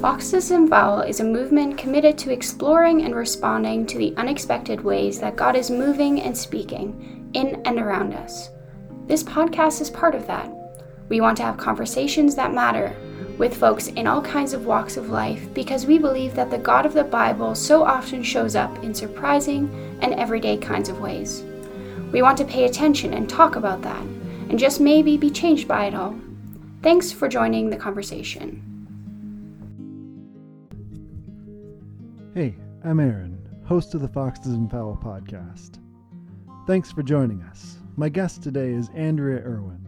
Foxes and Fowl is a movement committed to exploring and responding to the unexpected ways that God is moving and speaking in and around us. This podcast is part of that. We want to have conversations that matter with folks in all kinds of walks of life because we believe that the God of the Bible so often shows up in surprising and everyday kinds of ways. We want to pay attention and talk about that, and just maybe be changed by it all. Thanks for joining the conversation. Hey, I'm Aaron, host of the Foxes and Fowl podcast. Thanks for joining us. My guest today is Andria Irwin.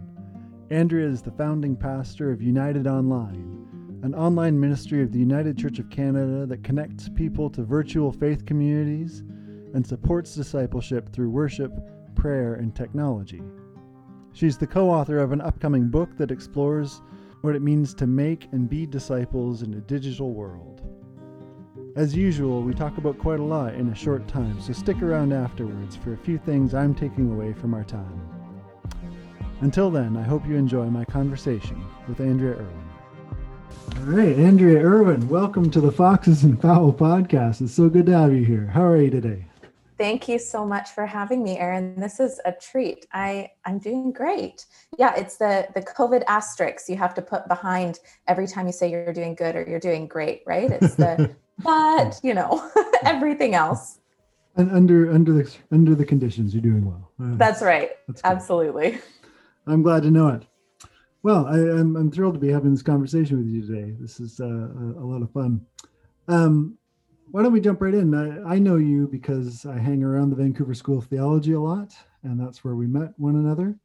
Andria is the founding pastor of United Online, an online ministry of the United Church of Canada that connects people to virtual faith communities and supports discipleship through worship, prayer, and technology. She's the co author of an upcoming book that explores what it means to make and be disciples in a digital world. As usual, we talk about quite a lot in a short time, so stick around afterwards for a few things I'm taking away from our time. Until then, I hope you enjoy my conversation with Andria Irwin. All right, Andria Irwin, welcome to the Foxes and Fowl podcast. It's so good to have you here. How are you today? Thank you so much for having me, Aaron. This is a treat. I I'm doing great. Yeah, it's the the COVID asterisk you have to put behind every time you say you're doing good or you're doing great, right? It's the but you know everything else. And under under the under the conditions you're doing well. Uh, that's right. That's absolutely. I'm glad to know it. Well I, am I'm, I'm thrilled to be having this conversation with you today. This is uh, a, a, lot of fun. Um, why don't we jump right in I, I know you because i hang around the vancouver school of theology a lot and that's where we met one another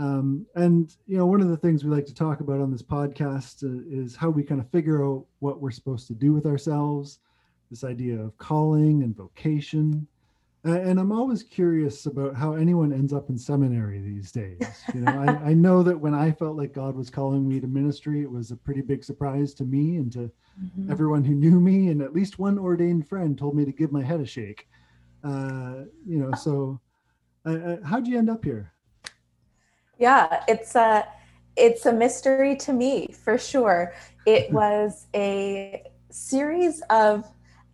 um, and you know, one of the things we like to talk about on this podcast uh, is how we kind of figure out what we're supposed to do with ourselves. This idea of calling and vocation. And I'm always curious about how anyone ends up in seminary these days. You know, I, I, know that when I felt like God was calling me to ministry, it was a pretty big surprise to me and to mm-hmm. everyone who knew me. And at least one ordained friend told me to give my head a shake. Uh, you know, so uh, uh how'd you end up here? Yeah, it's a it's a mystery to me for sure. It was a series of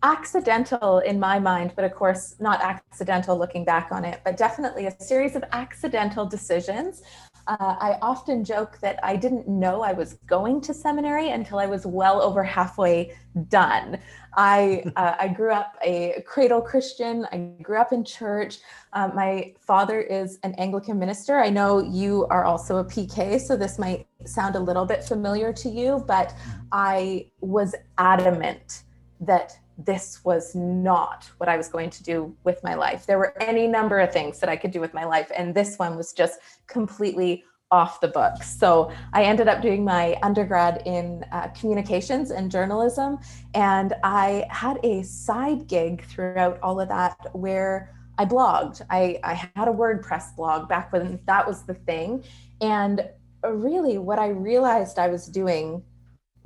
accidental in my mind, but of course not accidental looking back on it, but definitely a series of accidental decisions uh, I often joke that I didn't know I was going to seminary until I was well over halfway done. I uh, I grew up a cradle Christian. I grew up in church. Uh, my father is an Anglican minister. I know you are also a PK, so this might sound a little bit familiar to you, but I was adamant that this was not what I was going to do with my life. There were any number of things that I could do with my life, and this one was just completely off the books. So I ended up doing my undergrad in uh, communications and journalism, and I had a side gig throughout all of that where I blogged. I, I had a WordPress blog back when that was the thing. And really, what I realized I was doing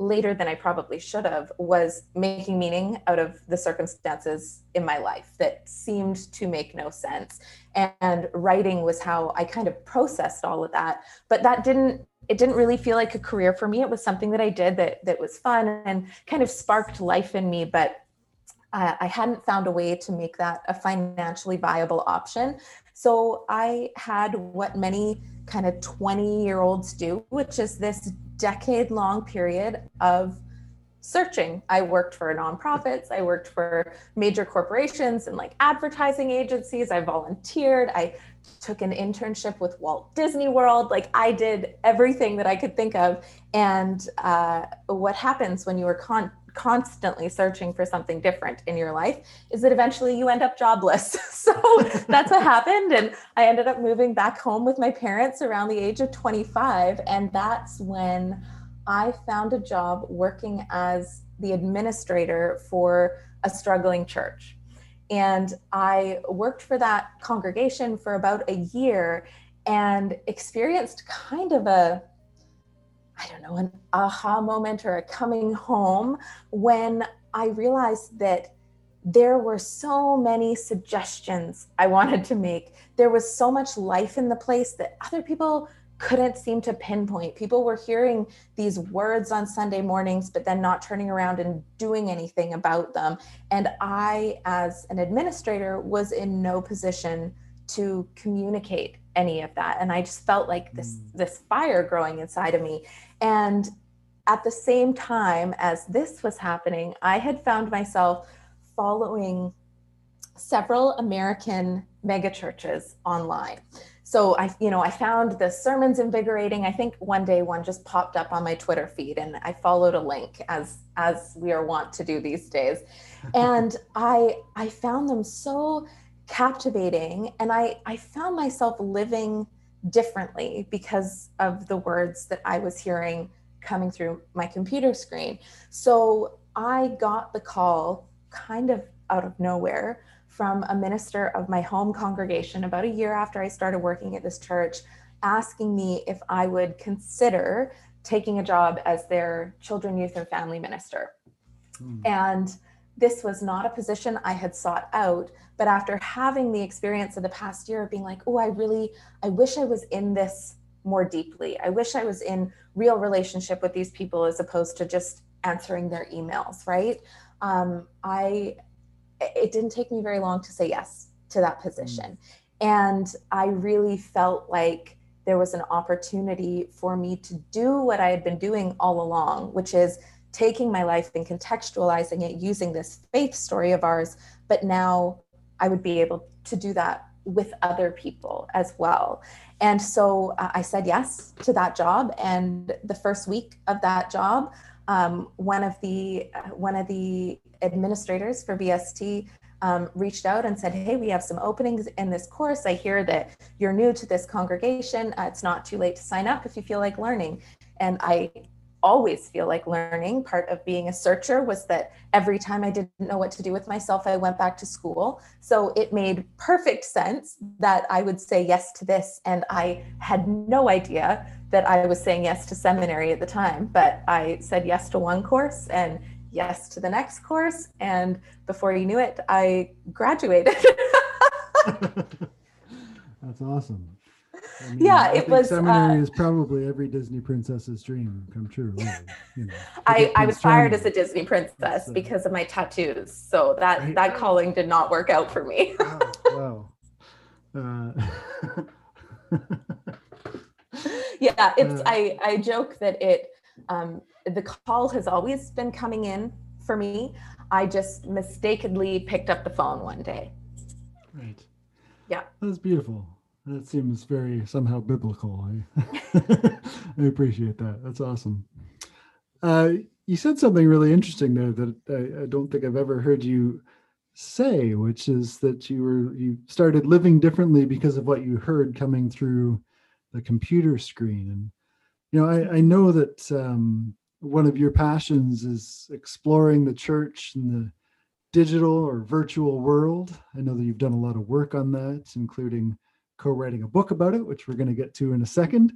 later than I probably should have was making meaning out of the circumstances in my life that seemed to make no sense. And writing was how I kind of processed all of that. But that didn't it didn't really feel like a career for me. It was something that I did that that was fun and kind of sparked life in me, but I hadn't found a way to make that a financially viable option. So I had what many kind of 20 year olds do, which is this decade long period of searching. I worked for nonprofits, I worked for major corporations and like advertising agencies, I volunteered, I took an internship with Walt Disney World. Like I did everything that I could think of. And uh, what happens when you are con- constantly searching for something different in your life is that eventually you end up jobless. so that's what happened. And I ended up moving back home with my parents around the age of 25. And that's when I found a job working as the administrator for a struggling church. And I worked for that congregation for about a year and experienced kind of a I don't know, an aha moment or a coming home when I realized that there were so many suggestions I wanted to make. There was so much life in the place that other people couldn't seem to pinpoint. People were hearing these words on Sunday mornings, but then not turning around and doing anything about them. And I, as an administrator, was in no position to communicate any of that. And I just felt like this mm. this fire growing inside of me. And at the same time as this was happening, I had found myself following several American megachurches online so I, you know, I found the sermons invigorating. I think one day one just popped up on my Twitter feed, and I followed a link as as we are wont to do these days, and I I found them so captivating, and I I found myself living differently because of the words that I was hearing coming through my computer screen. So I got the call kind of out of nowhere from a minister of my home congregation about a year after I started working at this church, asking me if I would consider taking a job as their children, youth, and family minister. Mm. And this was not a position I had sought out, but after having the experience of the past year of being like, oh, I really, I wish I was in this more deeply. I wish I was in real relationship with these people as opposed to just answering their emails, right? Um, I it didn't take me very long to say yes to that position. Mm. And I really felt like there was an opportunity for me to do what I had been doing all along, which is taking my life and contextualizing it using this faith story of ours. But now I would be able to do that with other people as well. And so uh, I said yes to that job. And the first week of that job, um, one of the uh, one of the administrators for VST um, reached out and said, Hey, we have some openings in this course. I hear that you're new to this congregation. Uh, it's not too late to sign up if you feel like learning. And I always feel like learning. Part of being a searcher was that every time I didn't know what to do with myself, I went back to school. So it made perfect sense that I would say yes to this. And I had no idea that I was saying yes to seminary at the time, but I said yes to one course and yes to the next course. And before you knew it, I graduated. That's awesome. I mean, yeah, it was. Seminary uh, is probably every Disney princess's dream come true. Really, you know, I, I was fired as a Disney princess uh, because of my tattoos, so that right? that calling did not work out for me. wow. wow. Uh, yeah, it's. Uh, I I joke that it um, the call has always been coming in for me. I just mistakenly picked up the phone one day. Right. Yeah. That's beautiful. That seems very somehow biblical. I, I appreciate that. That's awesome. Uh, you said something really interesting there that I, I, don't think I've ever heard you say, which is that you were you started living differently because of what you heard coming through the computer screen. And you know, I, I know that um, one of your passions is exploring the church in the digital or virtual world. I know that you've done a lot of work on that, including co-writing a book about it, which we're going to get to in a second.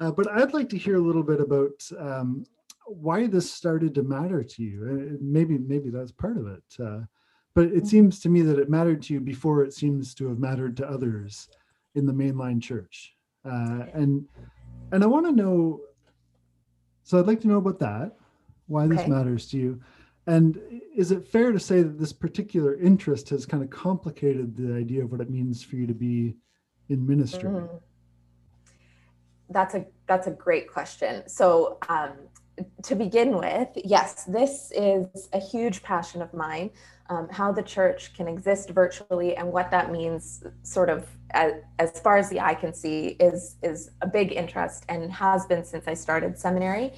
Uh, but I'd like to hear a little bit about um, why this started to matter to you. Uh, maybe maybe that's part of it. Uh, but it mm-hmm. seems to me that it mattered to you before it seems to have mattered to others in the mainline church. Uh, and and I want to know so I'd like to know about that, why okay. this matters to you. And is it fair to say that this particular interest has kind of complicated the idea of what it means for you to be in ministry? Mm-hmm. That's a that's a great question. So um, to begin with, yes, this is a huge passion of mine. Um, how the church can exist virtually and what that means, sort of as, as far as the eye can see, is is a big interest and has been since I started seminary.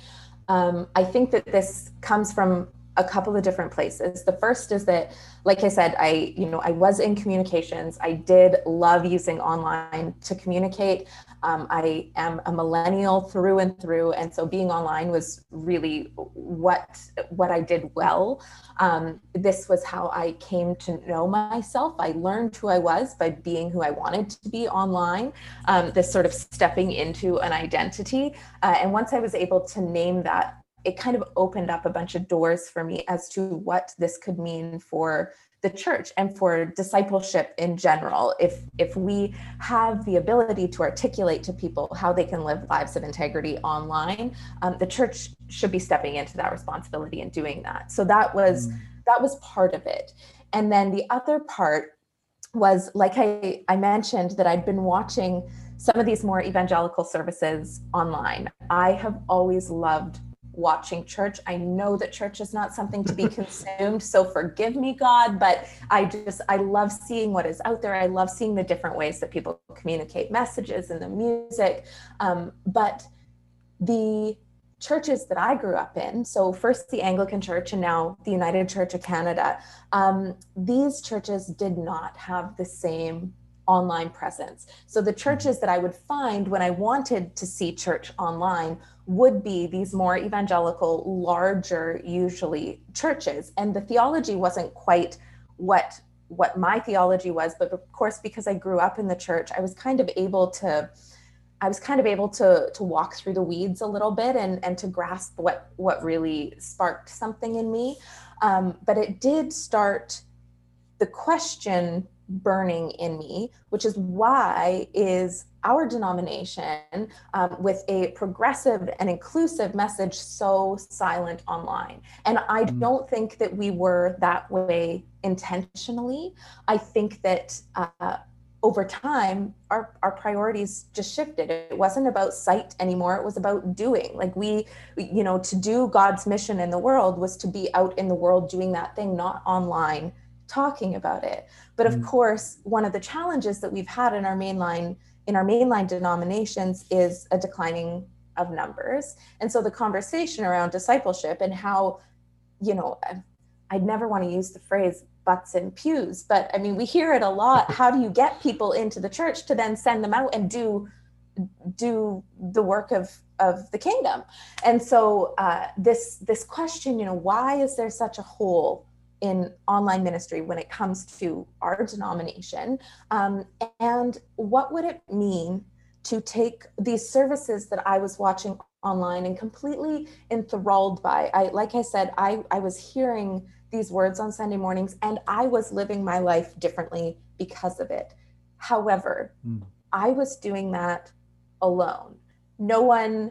Um, I think that this comes from a couple of different places. The first is that, like I said, I, you know, I was in communications. I did love using online to communicate. Um, I am a millennial through and through, and so being online was really what what I did well. Um, this was how I came to know myself. I learned who I was by being who I wanted to be online. Um, this sort of stepping into an identity, uh, and once I was able to name that it kind of opened up a bunch of doors for me as to what this could mean for the church and for discipleship in general if if we have the ability to articulate to people how they can live lives of integrity online um, the church should be stepping into that responsibility and doing that so that was mm. that was part of it and then the other part was like I, I mentioned that I'd been watching some of these more evangelical services online. I have always loved watching church. I know that church is not something to be consumed, so forgive me, God, but I just, I love seeing what is out there. I love seeing the different ways that people communicate messages and the music. Um, but the churches that I grew up in, so first the Anglican Church and now the United Church of Canada, um, these churches did not have the same online presence. So the churches that I would find when I wanted to see church online would be these more evangelical, larger, usually churches. And the theology wasn't quite what what my theology was, but of course, because I grew up in the church, I was kind of able to I was kind of able to to walk through the weeds a little bit and and to grasp what what really sparked something in me. Um, but it did start the question burning in me, which is why is our denomination um, with a progressive and inclusive message so silent online? And i mm. don't think that we were that way intentionally. I think that uh, over time our, our priorities just shifted. It wasn't about sight anymore. It was about doing. Like we you know to do god's mission in the world was to be out in the world doing that thing not online talking about it. But of mm. course one of the challenges that we've had in our mainline in our mainline denominations is a declining of numbers. And so the conversation around discipleship and how you know i'd never want to use the phrase butts and pews but i mean we hear it a lot how do you get people into the church to then send them out and do do the work of of the kingdom? And so uh, this this question you know why is there such a hole in online ministry when it comes to our denomination. Um, and what would it mean to take these services that i was watching online and completely enthralled by? I like i said i i was hearing these words on sunday mornings and i was living my life differently because of it. However mm. i was doing that alone. No one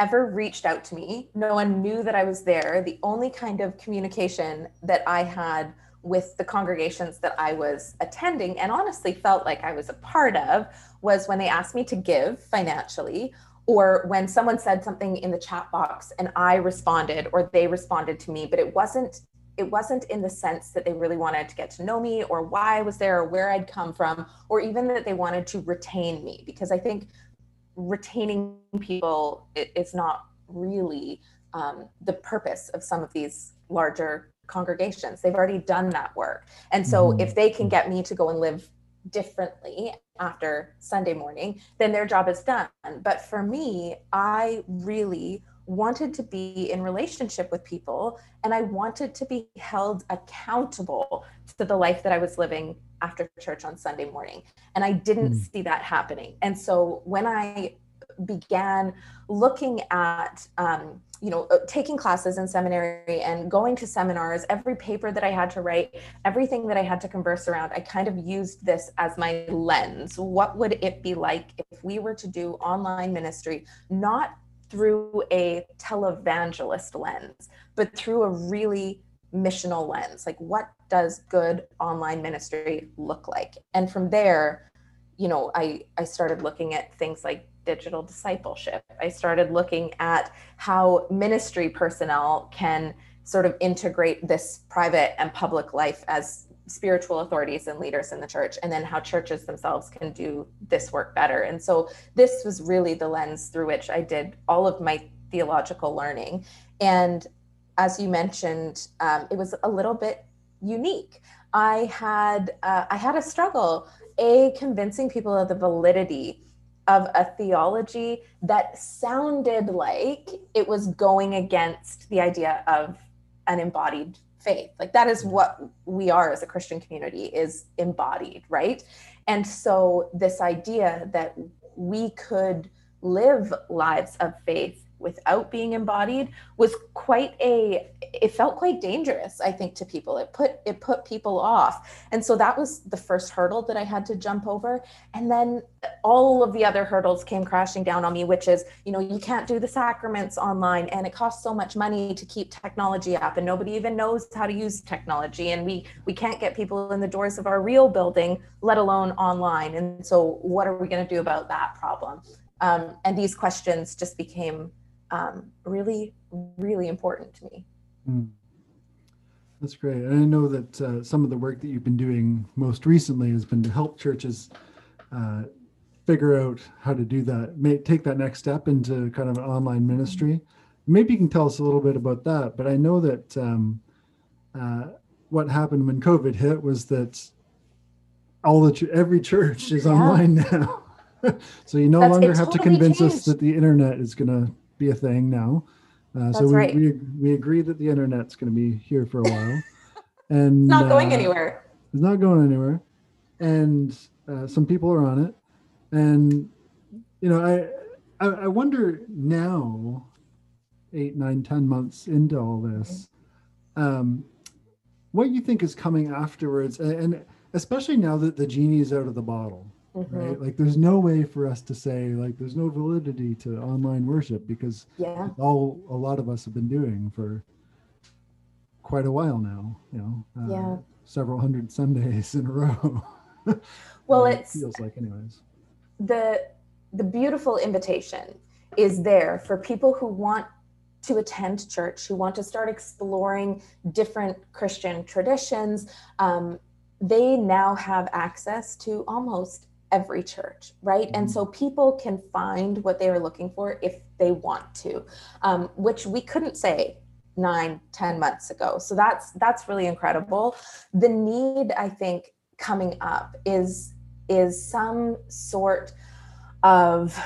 ever reached out to me. No one knew that I was there. The only kind of communication that I had with the congregations that I was attending and honestly felt like I was a part of was when they asked me to give financially or when someone said something in the chat box and I responded or they responded to me but it wasn't it wasn't in the sense that they really wanted to get to know me or why I was there or where I'd come from or even that they wanted to retain me because I think retaining people is not really um, the purpose of some of these larger congregations. They've already done that work. And so mm-hmm. if they can get me to go and live differently after Sunday morning, then their job is done. But for me, I really wanted to be in relationship with people and I wanted to be held accountable to the life that I was living after church on Sunday morning. And I didn't mm. see that happening. And so when I began looking at, um, you know, uh, taking classes in seminary and going to seminars, every paper that I had to write, everything that I had to converse around, I kind of used this as my lens. What would it be like if we were to do online ministry, not through a televangelist lens, but through a really missional lens? Like, what does good online ministry look like? And from there, you know, I, I started looking at things like digital discipleship. I started looking at how ministry personnel can sort of integrate this private and public life as spiritual authorities and leaders in the church, and then how churches themselves can do this work better. And so this was really the lens through which I did all of my theological learning. And as you mentioned, um, it was a little bit unique. I had uh, I had a struggle a convincing people of the validity of a theology that sounded like it was going against the idea of an embodied faith. Like that is what we are as a christian community is embodied right? And so this idea that we could live lives of faith without being embodied was quite a it felt quite dangerous i think to people. It put it put people off. And so that was the first hurdle that i had to jump over. And then all of the other hurdles came crashing down on me which is you know you can't do the sacraments online and it costs so much money to keep technology up and nobody even knows how to use technology and we we can't get people in the doors of our real building let alone online. And so what are we going to do about that problem? Um, and these questions just became um, really, really important to me. Mm. That's great. And I know that uh, some of the work that you've been doing most recently has been to help churches uh, figure out how to do that, may, take that next step into kind of an online ministry. Maybe you can tell us a little bit about that. But I know that um, uh, what happened when COVID hit was that all the every church is yeah. online now. so you no That's, longer have totally to convince changed. us that the internet is going to be a thing now. Uh, so we, right. we we agree that the internet's going to be here for a while, and it's not going uh, anywhere. It's not going anywhere, and uh, some people are on it, and you know I, I I wonder now, eight nine ten months into all this, um, what you think is coming afterwards, and, and especially now that the genie is out of the bottle mm-hmm. right like there's no way for us to say like there's no validity to online worship because yeah. all a lot of us have been doing for quite a while now you know uh, yeah. several hundred sundays in a row. Well it feels like anyways. the the beautiful invitation is there for people who want to attend church, who want to start exploring different Christian traditions. Um, they now have access to almost every church, right? Mm-hmm. And so people can find what they are looking for if they want to, um, which we couldn't say nine, ten months ago. So that's that's really incredible. The need, I think, coming up is is some sort of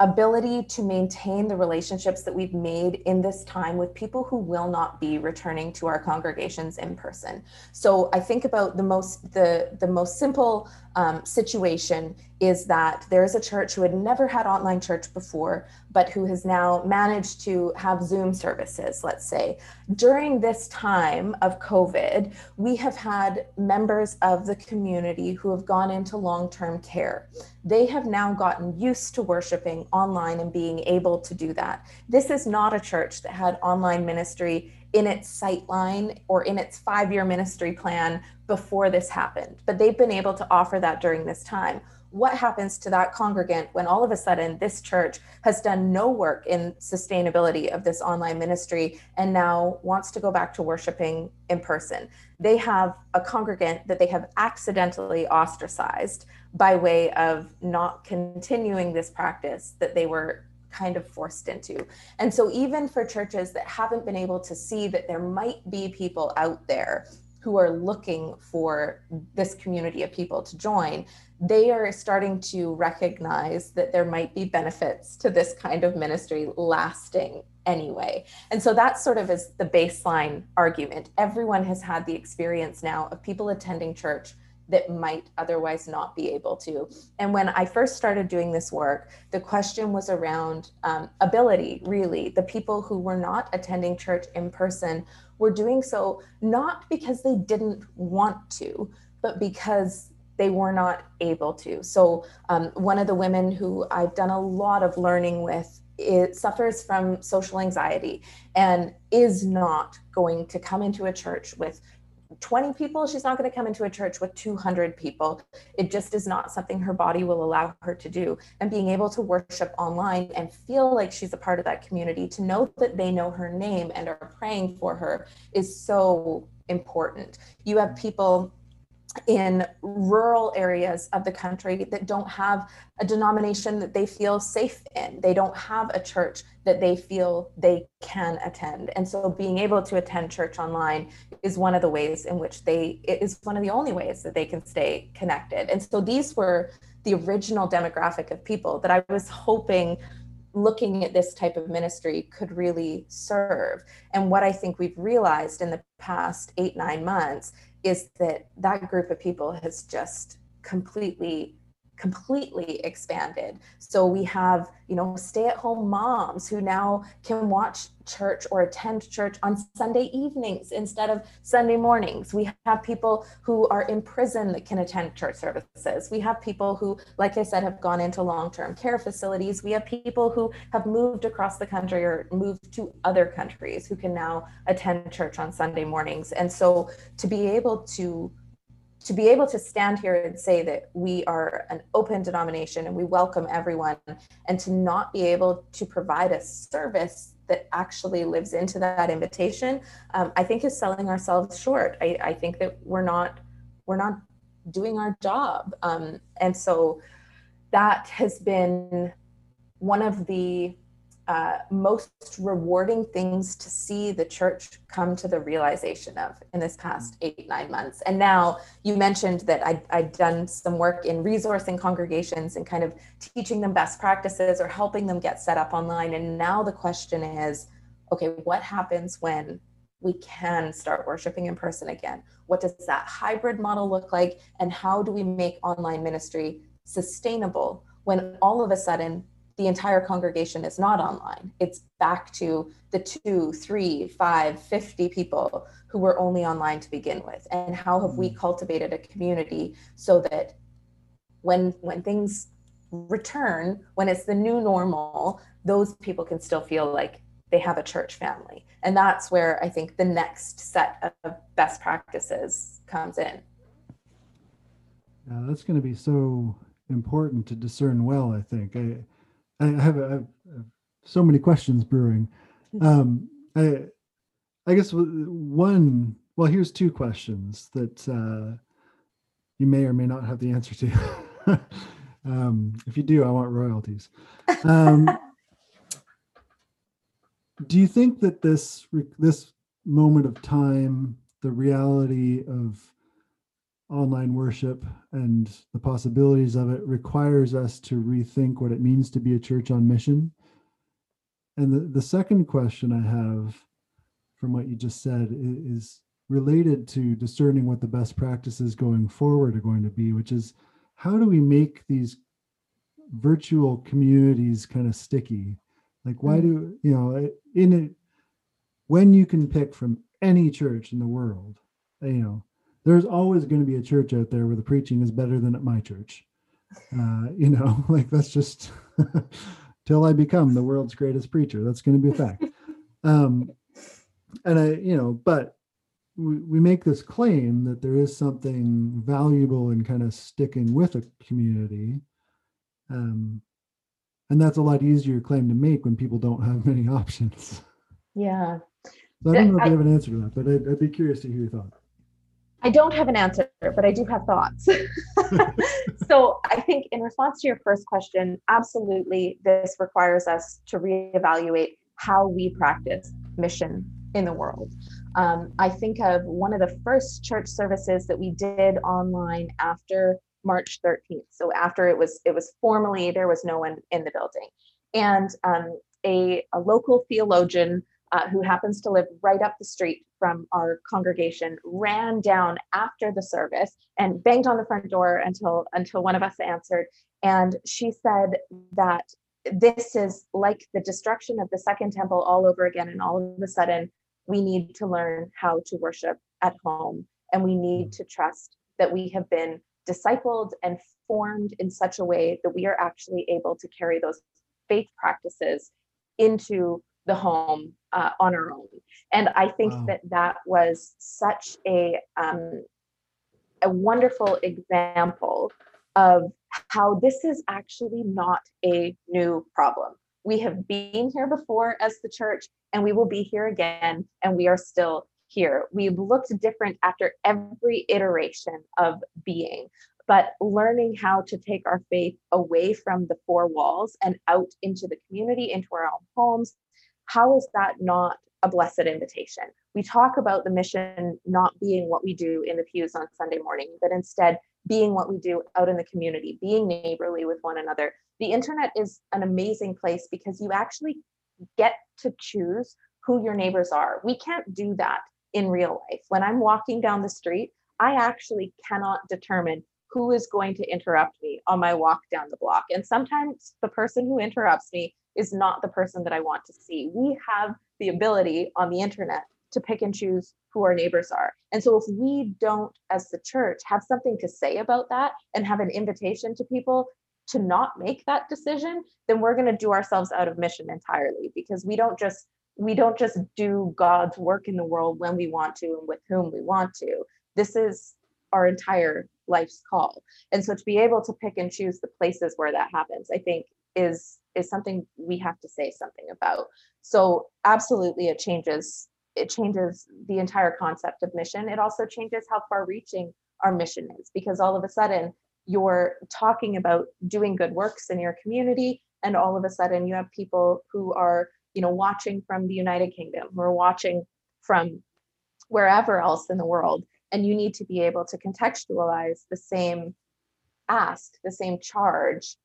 ability to maintain the relationships that we've made in this time with people who will not be returning to our congregations in person. So I think about the most the the most simple um, situation is that there is a church who had never had online church before, but who has now managed to have Zoom services, let's say. During this time of COVID, we have had members of the community who have gone into long term care. They have now gotten used to worshiping online and being able to do that. This is not a church that had online ministry in its sight line or in its five year ministry plan before this happened, but they've been able to offer that during this time. What happens to that congregant when all of a sudden this church has done no work in sustainability of this online ministry and now wants to go back to worshiping in person? They have a congregant that they have accidentally ostracized by way of not continuing this practice that they were kind of forced into. And so, even for churches that haven't been able to see that there might be people out there who are looking for this community of people to join, they are starting to recognize that there might be benefits to this kind of ministry lasting anyway. And so that sort of is the baseline argument. Everyone has had the experience now of people attending church that might otherwise not be able to. And when I first started doing this work, the question was around um, ability, really. The people who were not attending church in person were doing so not because they didn't want to, but because they were not able to. So, um, one of the women who I've done a lot of learning with it suffers from social anxiety and is not going to come into a church with 20 people, she's not going to come into a church with 200 people. It just is not something her body will allow her to do. And being able to worship online and feel like she's a part of that community, to know that they know her name and are praying for her is so important. You have people in rural areas of the country that don't have a denomination that they feel safe in. They don't have a church that they feel they can attend. And so being able to attend church online is one of the ways in which they, it is one of the only ways that they can stay connected. And so these were the original demographic of people that I was hoping looking at this type of ministry could really serve. And what I think we've realized in the past eight, nine months is that that group of people has just completely completely expanded. So we have, you know, stay-at-home moms who now can watch church or attend church on Sunday evenings instead of Sunday mornings. We have people who are in prison that can attend church services. We have people who, like I said, have gone into long-term care facilities. We have people who have moved across the country or moved to other countries who can now attend church on Sunday mornings. And so to be able to to be able to stand here and say that we are an open denomination and we welcome everyone and to not be able to provide a service that actually lives into that invitation um, i think is selling ourselves short. I, I, think that we're not we're not doing our job. Um, and so that has been one of the uh, most rewarding things to see the church come to the realization of in this past eight, nine months. And now you mentioned that i had done some work in resourcing congregations and kind of teaching them best practices or helping them get set up online. And now the question is okay, what happens when we can start worshiping in person again? What does that hybrid model look like? And how do we make online ministry sustainable when all of a sudden the entire congregation is not online. It's back to the two, three, five, 50 people who were only online to begin with. And how have we mm. cultivated a community so that when when things return, when it's the new normal, those people can still feel like they have a church family. And that's where I think the next set of best practices comes in. Yeah, that's going to be so important to discern well, I think. I, I have, I have so many questions brewing. Um, I, I guess one. Well, here's two questions that uh, you may or may not have the answer to. um, if you do, I want royalties. Um, do you think that this this moment of time, the reality of online worship and the possibilities of it requires us to rethink what it means to be a church on mission. And the, the second question I have from what you just said is related to discerning what the best practices going forward are going to be, which is how do we make these virtual communities kind of sticky? Like, why mm. do, you know, in it, when you can pick from any church in the world, you know, there's always going to be a church out there where the preaching is better than at my church. Uh, you know, like that's just till I become the world's greatest preacher. That's going to be a fact. Um, and I, you know, but we, we make this claim that there is something valuable in kind of sticking with a community. Um, and that's a lot easier claim to make when people don't have many options. Yeah. So I don't know if you have an answer to that, but I'd, I'd be curious to hear your thoughts. I don't have an answer, but I do have thoughts. so I think in response to your first question, absolutely, this requires us to reevaluate how we practice mission in the world. Um, I think of one of the first church services that we did online after March 13th. So after it was it was formally there was no one in the building, and um, a, a local theologian uh, who happens to live right up the street from our congregation ran down after the service and banged on the front door until until one of us answered. And she said that this is like the destruction of the second temple all over again. And all of a sudden we need to learn how to worship at home. And we need to trust that we have been discipled and formed in such a way that we are actually able to carry those faith practices into the home uh, on our own. And I think wow. that that was such a um, a wonderful example of how this is actually not a new problem. We have been here before as the church, and we will be here again, and we are still here. We've looked different after every iteration of being, but learning how to take our faith away from the four walls and out into the community, into our own homes, how is that not a blessed invitation? We talk about the mission not being what we do in the pews on Sunday morning, but instead being what we do out in the community, being neighborly with one another. The internet is an amazing place because you actually get to choose who your neighbors are. We can't do that in real life. When I'm walking down the street, I actually cannot determine who is going to interrupt me on my walk down the block. And sometimes the person who interrupts me is not the person that I want to see. We have the ability on the internet to pick and choose who our neighbors are. And so if we don't, as the church, have something to say about that and have an invitation to people to not make that decision, then we're going to do ourselves out of mission entirely because we don't just we don't just do God's work in the world when we want to and with whom we want to. This is our entire life's call. And so to be able to pick and choose the places where that happens, I think is is something we have to say something about. So absolutely it changes it changes the entire concept of mission. It also changes how far reaching our mission is because all of a sudden you're talking about doing good works in your community and all of a sudden you have people who are you know watching from the united kingdom who are watching from wherever else in the world and you need to be able to contextualize the same ask the same charge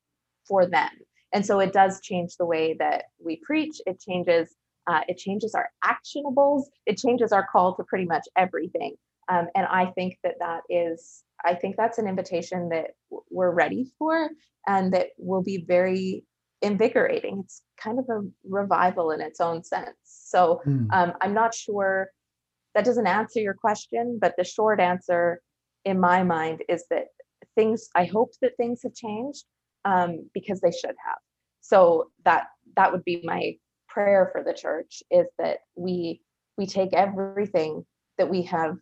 for them. And so it does change the way that we preach. It changes uh, it changes our actionables. It changes our call to pretty much everything. Um, and i think that that is i think that's an invitation that we're ready for and that will be very invigorating. It's kind of a revival in its own sense. So mm. um, i'm not sure that doesn't answer your question but the short answer in my mind is that things i hope that things have changed um, because they should have. So that that would be my prayer for the church is that we we take everything that we have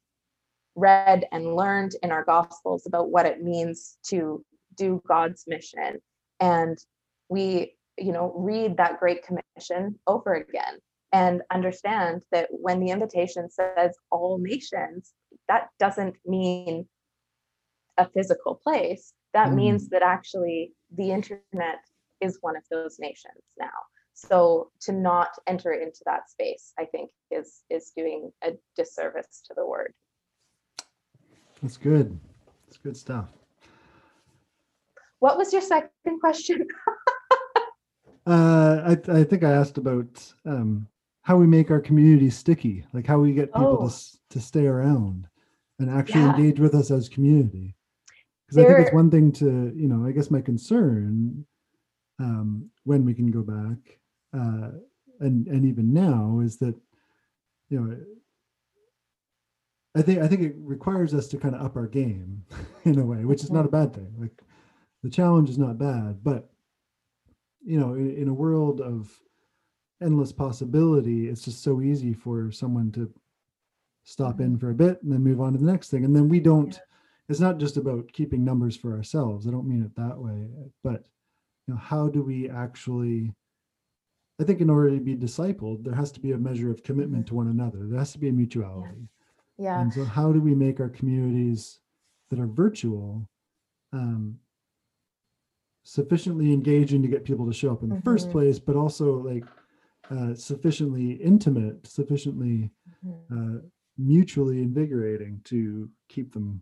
read and learned in our gospels about what it means to do God's mission. And we you know read that great commission over again and understand that when the invitation says all nations that doesn't mean a physical place. That mm. means that actually the internet is one of those nations now. So to not enter into that space i think is is doing a disservice to the word. That's good. That's good stuff. What was your second question? Uh i i think i asked about um how we make our community sticky like how we get people oh. to to stay around and actually yeah. engage with us as community because i think it's one thing to you know i guess my concern um, when we can go back uh, and and even now is that you know I think I think it requires us to kind of up our game in a way, which is not a bad thing. Like the challenge is not bad, but you know, in, in a world of endless possibility, it's just so easy for someone to stop in for a bit and then move on to the next thing. And then we don't, it's not just about keeping numbers for ourselves. I don't mean it that way, but you know, how do we actually I think in order to be discipled, there has to be a measure of commitment to one another. There has to be a mutuality. Yeah. yeah. And so, how do we make our communities that are virtual um, sufficiently engaging to get people to show up in the mm-hmm. first place, but also like uh, sufficiently intimate, sufficiently mm-hmm. uh, mutually invigorating to keep them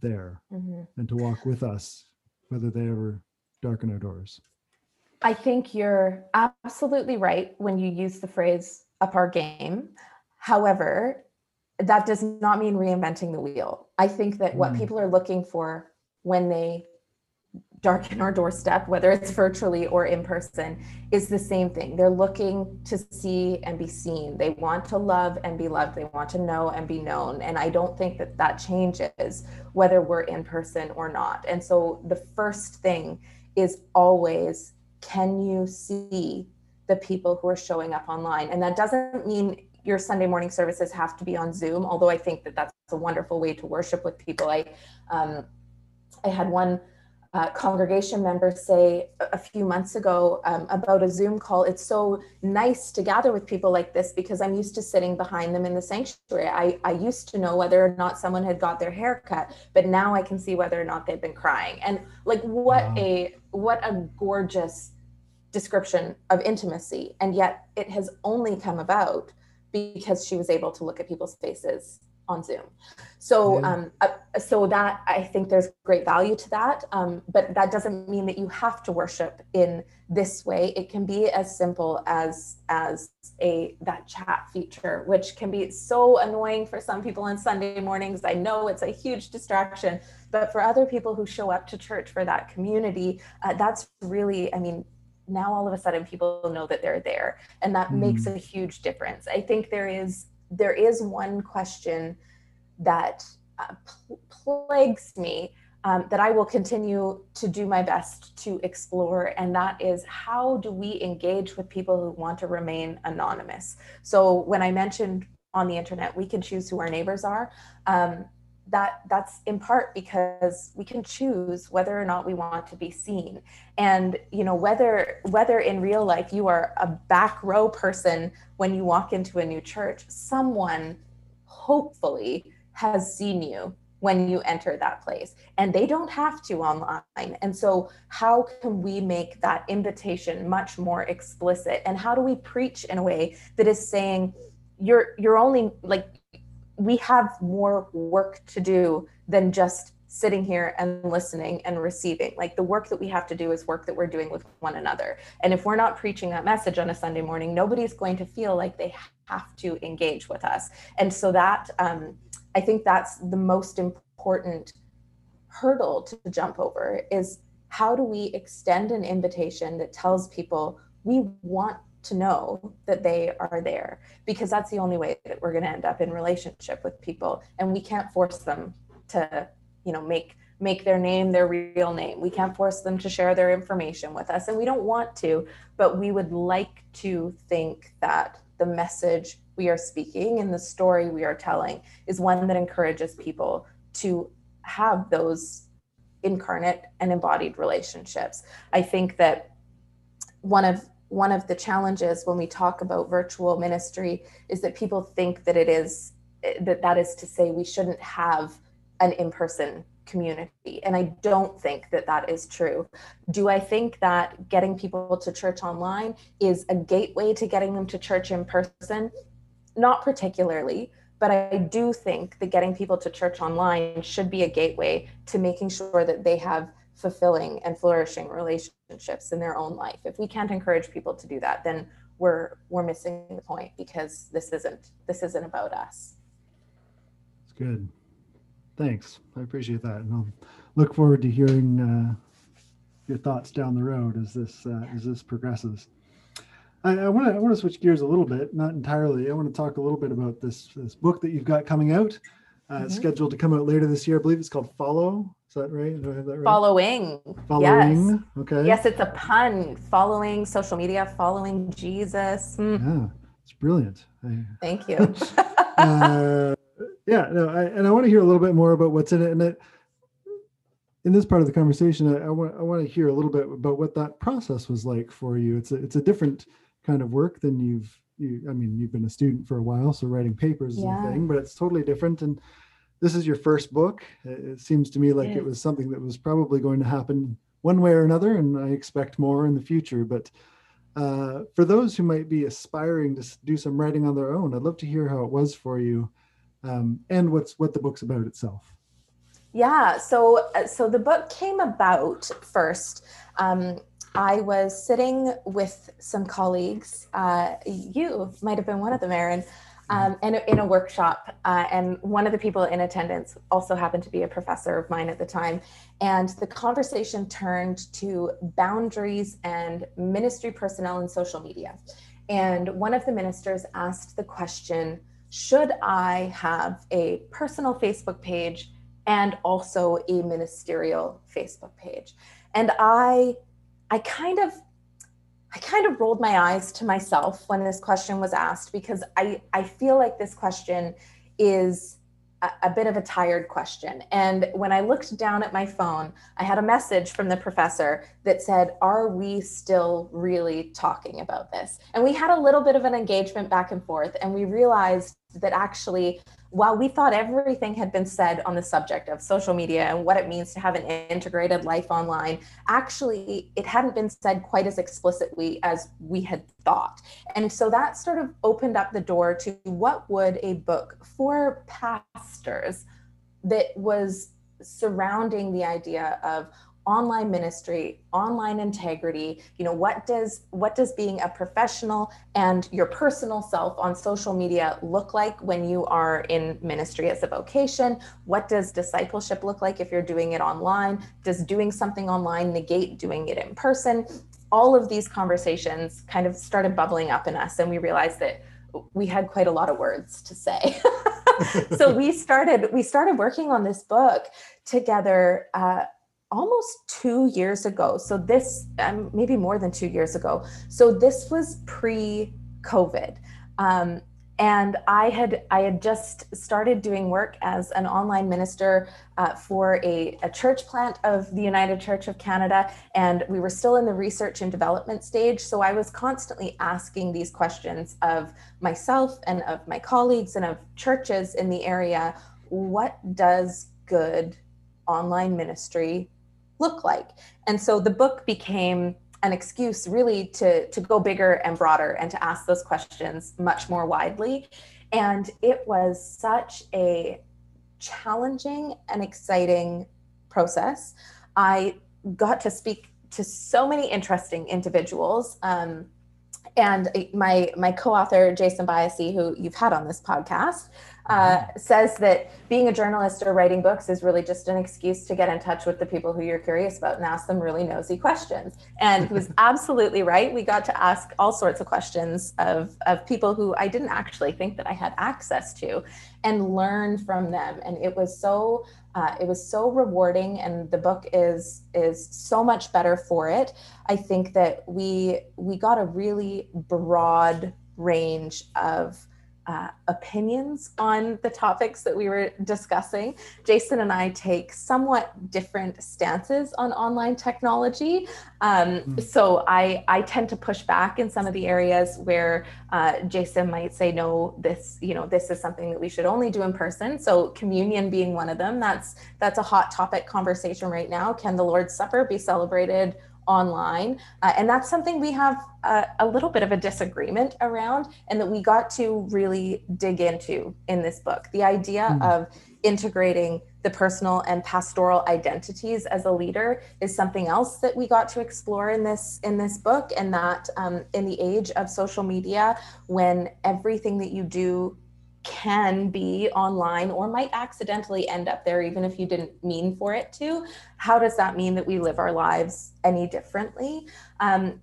there mm-hmm. and to walk with us, whether they ever darken our doors? I think you're absolutely right when you use the phrase up our game. However, that does not mean reinventing the wheel. I think that what mm. people are looking for when they darken our doorstep, whether it's virtually or in person, is the same thing. They're looking to see and be seen. They want to love and be loved. They want to know and be known. And I don't think that that changes whether we're in person or not. And so the first thing is always can you see the people who are showing up online? And that doesn't mean your Sunday morning services have to be on Zoom, although I think that that's a wonderful way to worship with people. I, um, I had one uh, congregation member say a few months ago um, about a Zoom call. It's so nice to gather with people like this because I'm used to sitting behind them in the sanctuary. I, I used to know whether or not someone had got their hair cut, but now I can see whether or not they've been crying. And like what wow. a what a gorgeous description of intimacy. And yet it has only come about because she was able to look at people's faces on Zoom. So, um, uh, so that I think there's great value to that. Um, but that doesn't mean that you have to worship in this way. It can be as simple as as a that chat feature, which can be so annoying for some people on Sunday mornings. I know it's a huge distraction, but for other people who show up to church for that community, uh, that's really, I mean, now all of a sudden people know that they're there, and that mm. makes a huge difference. I think there is there is one question that uh, pl- plagues me um, that I will continue to do my best to explore, and that is how do we engage with people who want to remain anonymous? So, when I mentioned on the internet, we can choose who our neighbors are. Um, that that's in part because we can choose whether or not we want to be seen. And you know whether whether in real life you are a back row person when you walk into a new church someone hopefully has seen you when you enter that place. And they don't have to online. And so how can we make that invitation much more explicit? And how do we preach in a way that is saying you're you're only like we have more work to do than just sitting here and listening and receiving. Like the work that we have to do is work that we're doing with one another. And if we're not preaching that message on a Sunday morning, nobody's going to feel like they have to engage with us. And so that um, I think that's the most important hurdle to jump over is how do we extend an invitation that tells people we want to know that they are there because that's the only way that we're going to end up in relationship with people. And we can't force them to you know make make their name their real name. We can't force them to share their information with us and we don't want to but we would like to think that the message we are speaking and the story we are telling is one that encourages people to have those incarnate and embodied relationships. I think that one of one of the challenges when we talk about virtual ministry is that people think that it is that that is to say we shouldn't have an in-person community. And i don't think that that is true. Do i think that getting people to church online is a gateway to getting them to church in person? Not particularly but i do think that getting people to church online should be a gateway to making sure that they have fulfilling and flourishing relationships in their own life. If we can't encourage people to do that, then we're we're missing the point because this isn't this isn't about us. It's good. Thanks. I appreciate that, and I'll look forward to hearing uh, your thoughts down the road as this uh, as this progresses. I want to I want to switch gears a little bit, not entirely. I want to talk a little bit about this this book that you've got coming out, mm-hmm. scheduled to come out later this year. I believe it's called Follow is that right? Do I have that right? Following. Following. Yes. Okay. Yes, it's a pun. Following social media, following Jesus. Mm. Yeah, it's brilliant. I, Thank you. uh, yeah, no, I, and I want to hear a little bit more about what's in it. And it, in this part of the conversation, I, I, want I want to hear a little bit about what that process was like for you. It's a it's a different kind of work than you've you. I mean, you've been a student for a while, so writing papers is yeah. a thing, but it's totally different. And this is your first book. It seems to me like it was something that was probably going to happen one way or another, and I expect more in the future. But uh, for those who might be aspiring to do some writing on their own, I'd love to hear how it was for you, um, and what's what the book's about itself. Yeah, so uh, so the book came about first. Um, I was sitting with some colleagues. Uh, you might have been one of them, Aaron um, in, a, in a workshop. Uh, and one of the people in attendance also happened to be a professor of mine at the time. And the conversation turned to boundaries and ministry personnel and social media. And one of the ministers asked the question Should I have a personal Facebook page and also a ministerial Facebook page? And I I kind of I kind of rolled my eyes to myself when this question was asked because I, I feel like this question is a, a, bit of a tired question. And when I looked down at my phone, I had a message from the professor that said, Are we still really talking about this? And we had a little bit of an engagement back and forth, and we realized that actually while we thought everything had been said on the subject of social media and what it means to have an integrated life online, actually, it hadn't been said quite as explicitly as we had thought. And so that sort of opened up the door to what would a book for pastors that was surrounding the idea of online ministry online integrity you know what does what does being a professional and your personal self on social media look like when you are in ministry as a vocation? What does discipleship look like if you're doing it online? Does doing something online negate doing it in person? All of these conversations kind of started bubbling up in us and we realized that we had quite a lot of words to say. So we started we started working on this book together uh, almost two years ago. So this, um, maybe more than two years ago. So this was pre-COVID. Um, and I had I had just started doing work as an online minister uh, for a, a, church plant of the United Church of Canada, and we were still in the research and development stage. So I was constantly asking these questions of myself and of my colleagues and of churches in the area: What does good online ministry look like? And so the book became an excuse really to, to go bigger and broader and to ask those questions much more widely. And it was such a challenging and exciting process. I got to speak to so many interesting individuals. Um, and my my co-author Jason Byassee, who you've had on this podcast, uh, says that being a journalist or writing books is really just an excuse to get in touch with the people who you're curious about and ask them really nosy questions. And he was absolutely right. We got to ask all sorts of questions of, of people who I didn't actually think that I had access to and learn from them. And it was so uh, it was so rewarding and the book is is so much better for it i think that we we got a really broad range of uh, opinions on the topics that we were discussing. Jason and I take somewhat different stances on online technology. Um, mm. So I, I tend to push back in some of the areas where uh, Jason might say, no, this, you know, this is something that we should only do in person. So communion being one of them, that's, that's a hot topic conversation right now. Can the Lord's Supper be celebrated online. Uh, and that's something we have a, a, little bit of a disagreement around and that we got to really dig into in this book. The idea mm. of integrating the personal and pastoral identities as a leader is something else that we got to explore in this in this book and that um, in the age of social media when everything that you do can be online or might accidentally end up there even if you didn't mean for it to. How does that mean that we live our lives any differently? Um,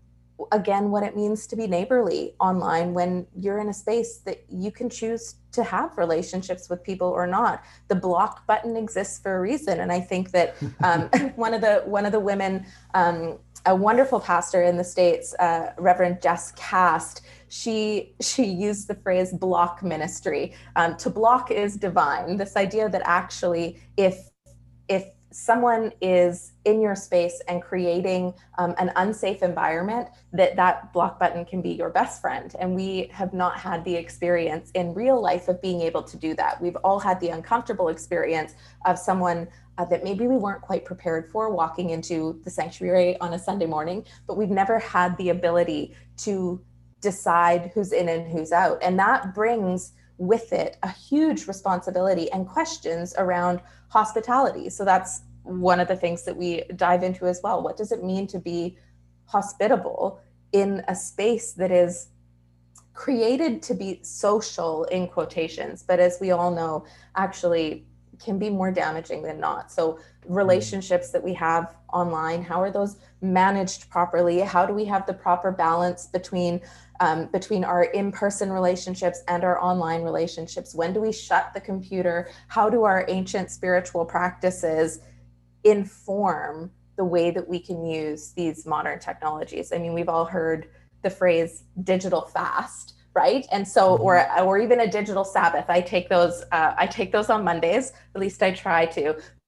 again what it means to be neighborly online when you're in a space that you can choose to have relationships with people or not. The block button exists for a reason and i think that um, one of the one of the women um, a wonderful pastor in the states uh, reverend Jes Kast she she used the phrase block ministry. Um, to block is divine. This idea that actually, if if someone is in your space and creating um, an unsafe environment that that block button can be your best friend and we have not had the experience in real life of being able to do that we've all had the uncomfortable experience of someone uh, that maybe we weren't quite prepared for walking into the sanctuary on a sunday morning but we've never had the ability to decide who's in and who's out. And that brings with it a huge responsibility and questions around hospitality. So that's one of the things that we dive into as well. What does it mean to be hospitable in a space that is created to be social in quotations, but as we all know, actually can be more damaging than not. So relationships that we have online, how are those managed properly? How do we have the proper balance between um, between our in-person relationships and our online relationships? When do we shut the computer? How do our ancient spiritual practices inform the way that we can use these modern technologies? I mean, we've all heard the phrase digital fast right and so mm-hmm. or or even a digital sabbath i take those uh, i take those on mondays at least i try to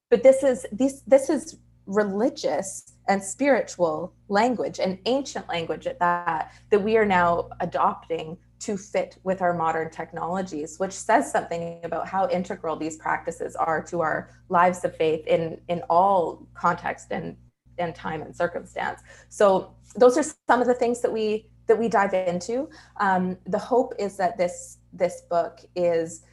but this is this this is religious and spiritual language and ancient language at that that we are now adopting to fit with our modern technologies, which says something about how integral these practices are to our lives of faith in, in all context and, and time and circumstance. So those are some of the things that we that we dive into. Um, the hope is that this this book is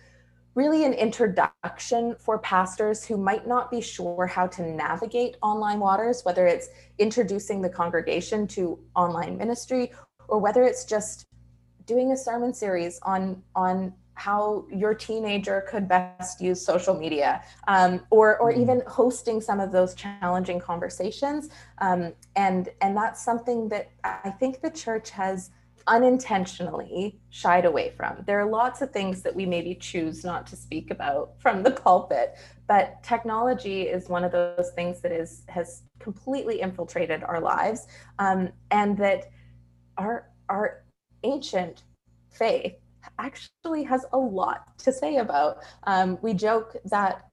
really an introduction for pastors who might not be sure how to navigate online waters, whether it's introducing the congregation to online ministry or whether it's just doing a sermon series on on how your teenager could best use social media um, or or mm-hmm. even hosting some of those challenging conversations um, and and that's something that i think the church has unintentionally shied away from there are lots of things that we maybe choose not to speak about from the pulpit but technology is one of those things that is has completely infiltrated our lives um, and that our our ancient faith actually has a lot to say about. Um, we joke that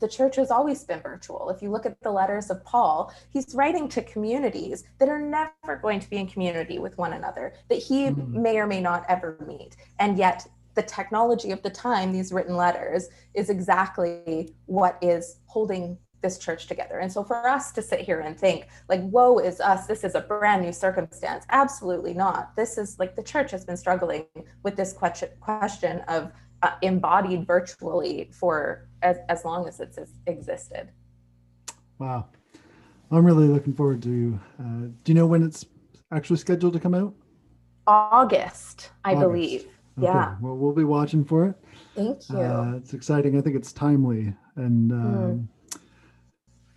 the church has always been virtual. If you look at the letters of Paul, he's writing to communities that are never going to be in community with one another, that he mm-hmm. may or may not ever meet. And yet, the technology of the time, these written letters, is exactly what is holding this church together. And so for us to sit here and think, like, woe is us, this is a brand new circumstance, absolutely not. This is like the church has been struggling with this question, question of uh, embodied virtually for as, as long as it's existed. Wow. I'm really looking forward to. Uh, do you know when it's actually scheduled to come out? August, I August. believe. Okay. Yeah. Well, we'll be watching for it. Thank you. Uh, it's exciting. I think it's timely, and um, mm.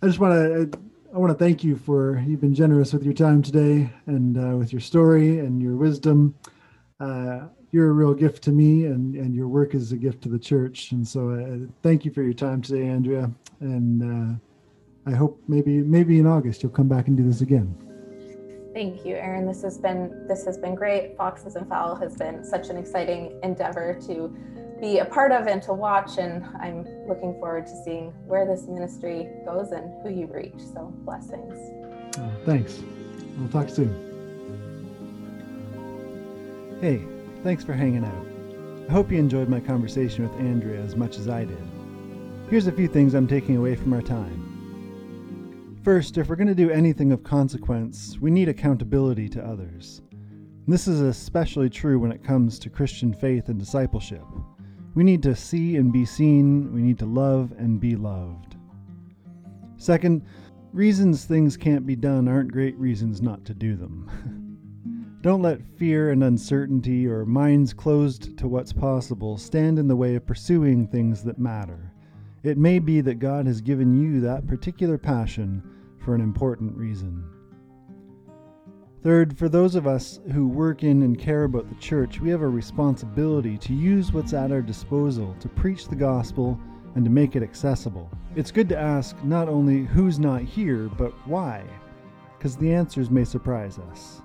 I just want to I want to thank you for you've been generous with your time today and uh, with your story and your wisdom. Uh, you're a real gift to me, and and your work is a gift to the church. And so, uh, thank you for your time today, Andria. And uh, I hope maybe maybe in August you'll come back and do this again. Thank you, Aaron. This has been this has been great. Foxes and Fowl has been such an exciting endeavor to be a part of and to watch. And I'm looking forward to seeing where this ministry goes and who you reach. So blessings. Oh, thanks. We'll talk soon. Hey, thanks for hanging out. I hope you enjoyed my conversation with Andria as much as I did. Here's a few things I'm taking away from our time. First, if we're going to do anything of consequence, we need accountability to others. This is especially true when it comes to Christian faith and discipleship. We need to see and be seen. We need to love and be loved. Second, reasons things can't be done aren't great reasons not to do them. Don't let fear and uncertainty or minds closed to what's possible stand in the way of pursuing things that matter. It may be that God has given you that particular passion for an important reason. Third, for those of us who work in and care about the church, we have a responsibility to use what's at our disposal to preach the gospel and to make it accessible. It's good to ask not only who's not here, but why, because the answers may surprise us.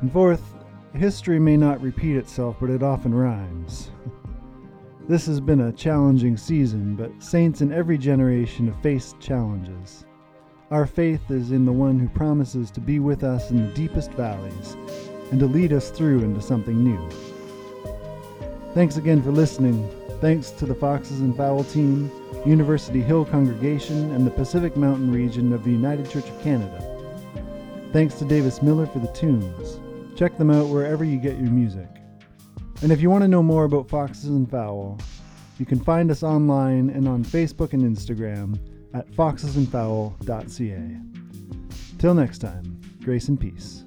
And fourth, history may not repeat itself, but it often rhymes. this has been a challenging season, but saints in every generation have faced challenges. Our faith is in the one who promises to be with us in the deepest valleys and to lead us through into something new. Thanks again for listening. Thanks to the Foxes and Fowl team, University Hill Congregation, and the Pacific Mountain region of the United Church of Canada. Thanks to Davis Miller for the tunes. Check them out wherever you get your music. And if you want to know more about Foxes and Fowl, you can find us online and on Facebook and Instagram at foxesandfowl.ca. Till next time, grace and peace.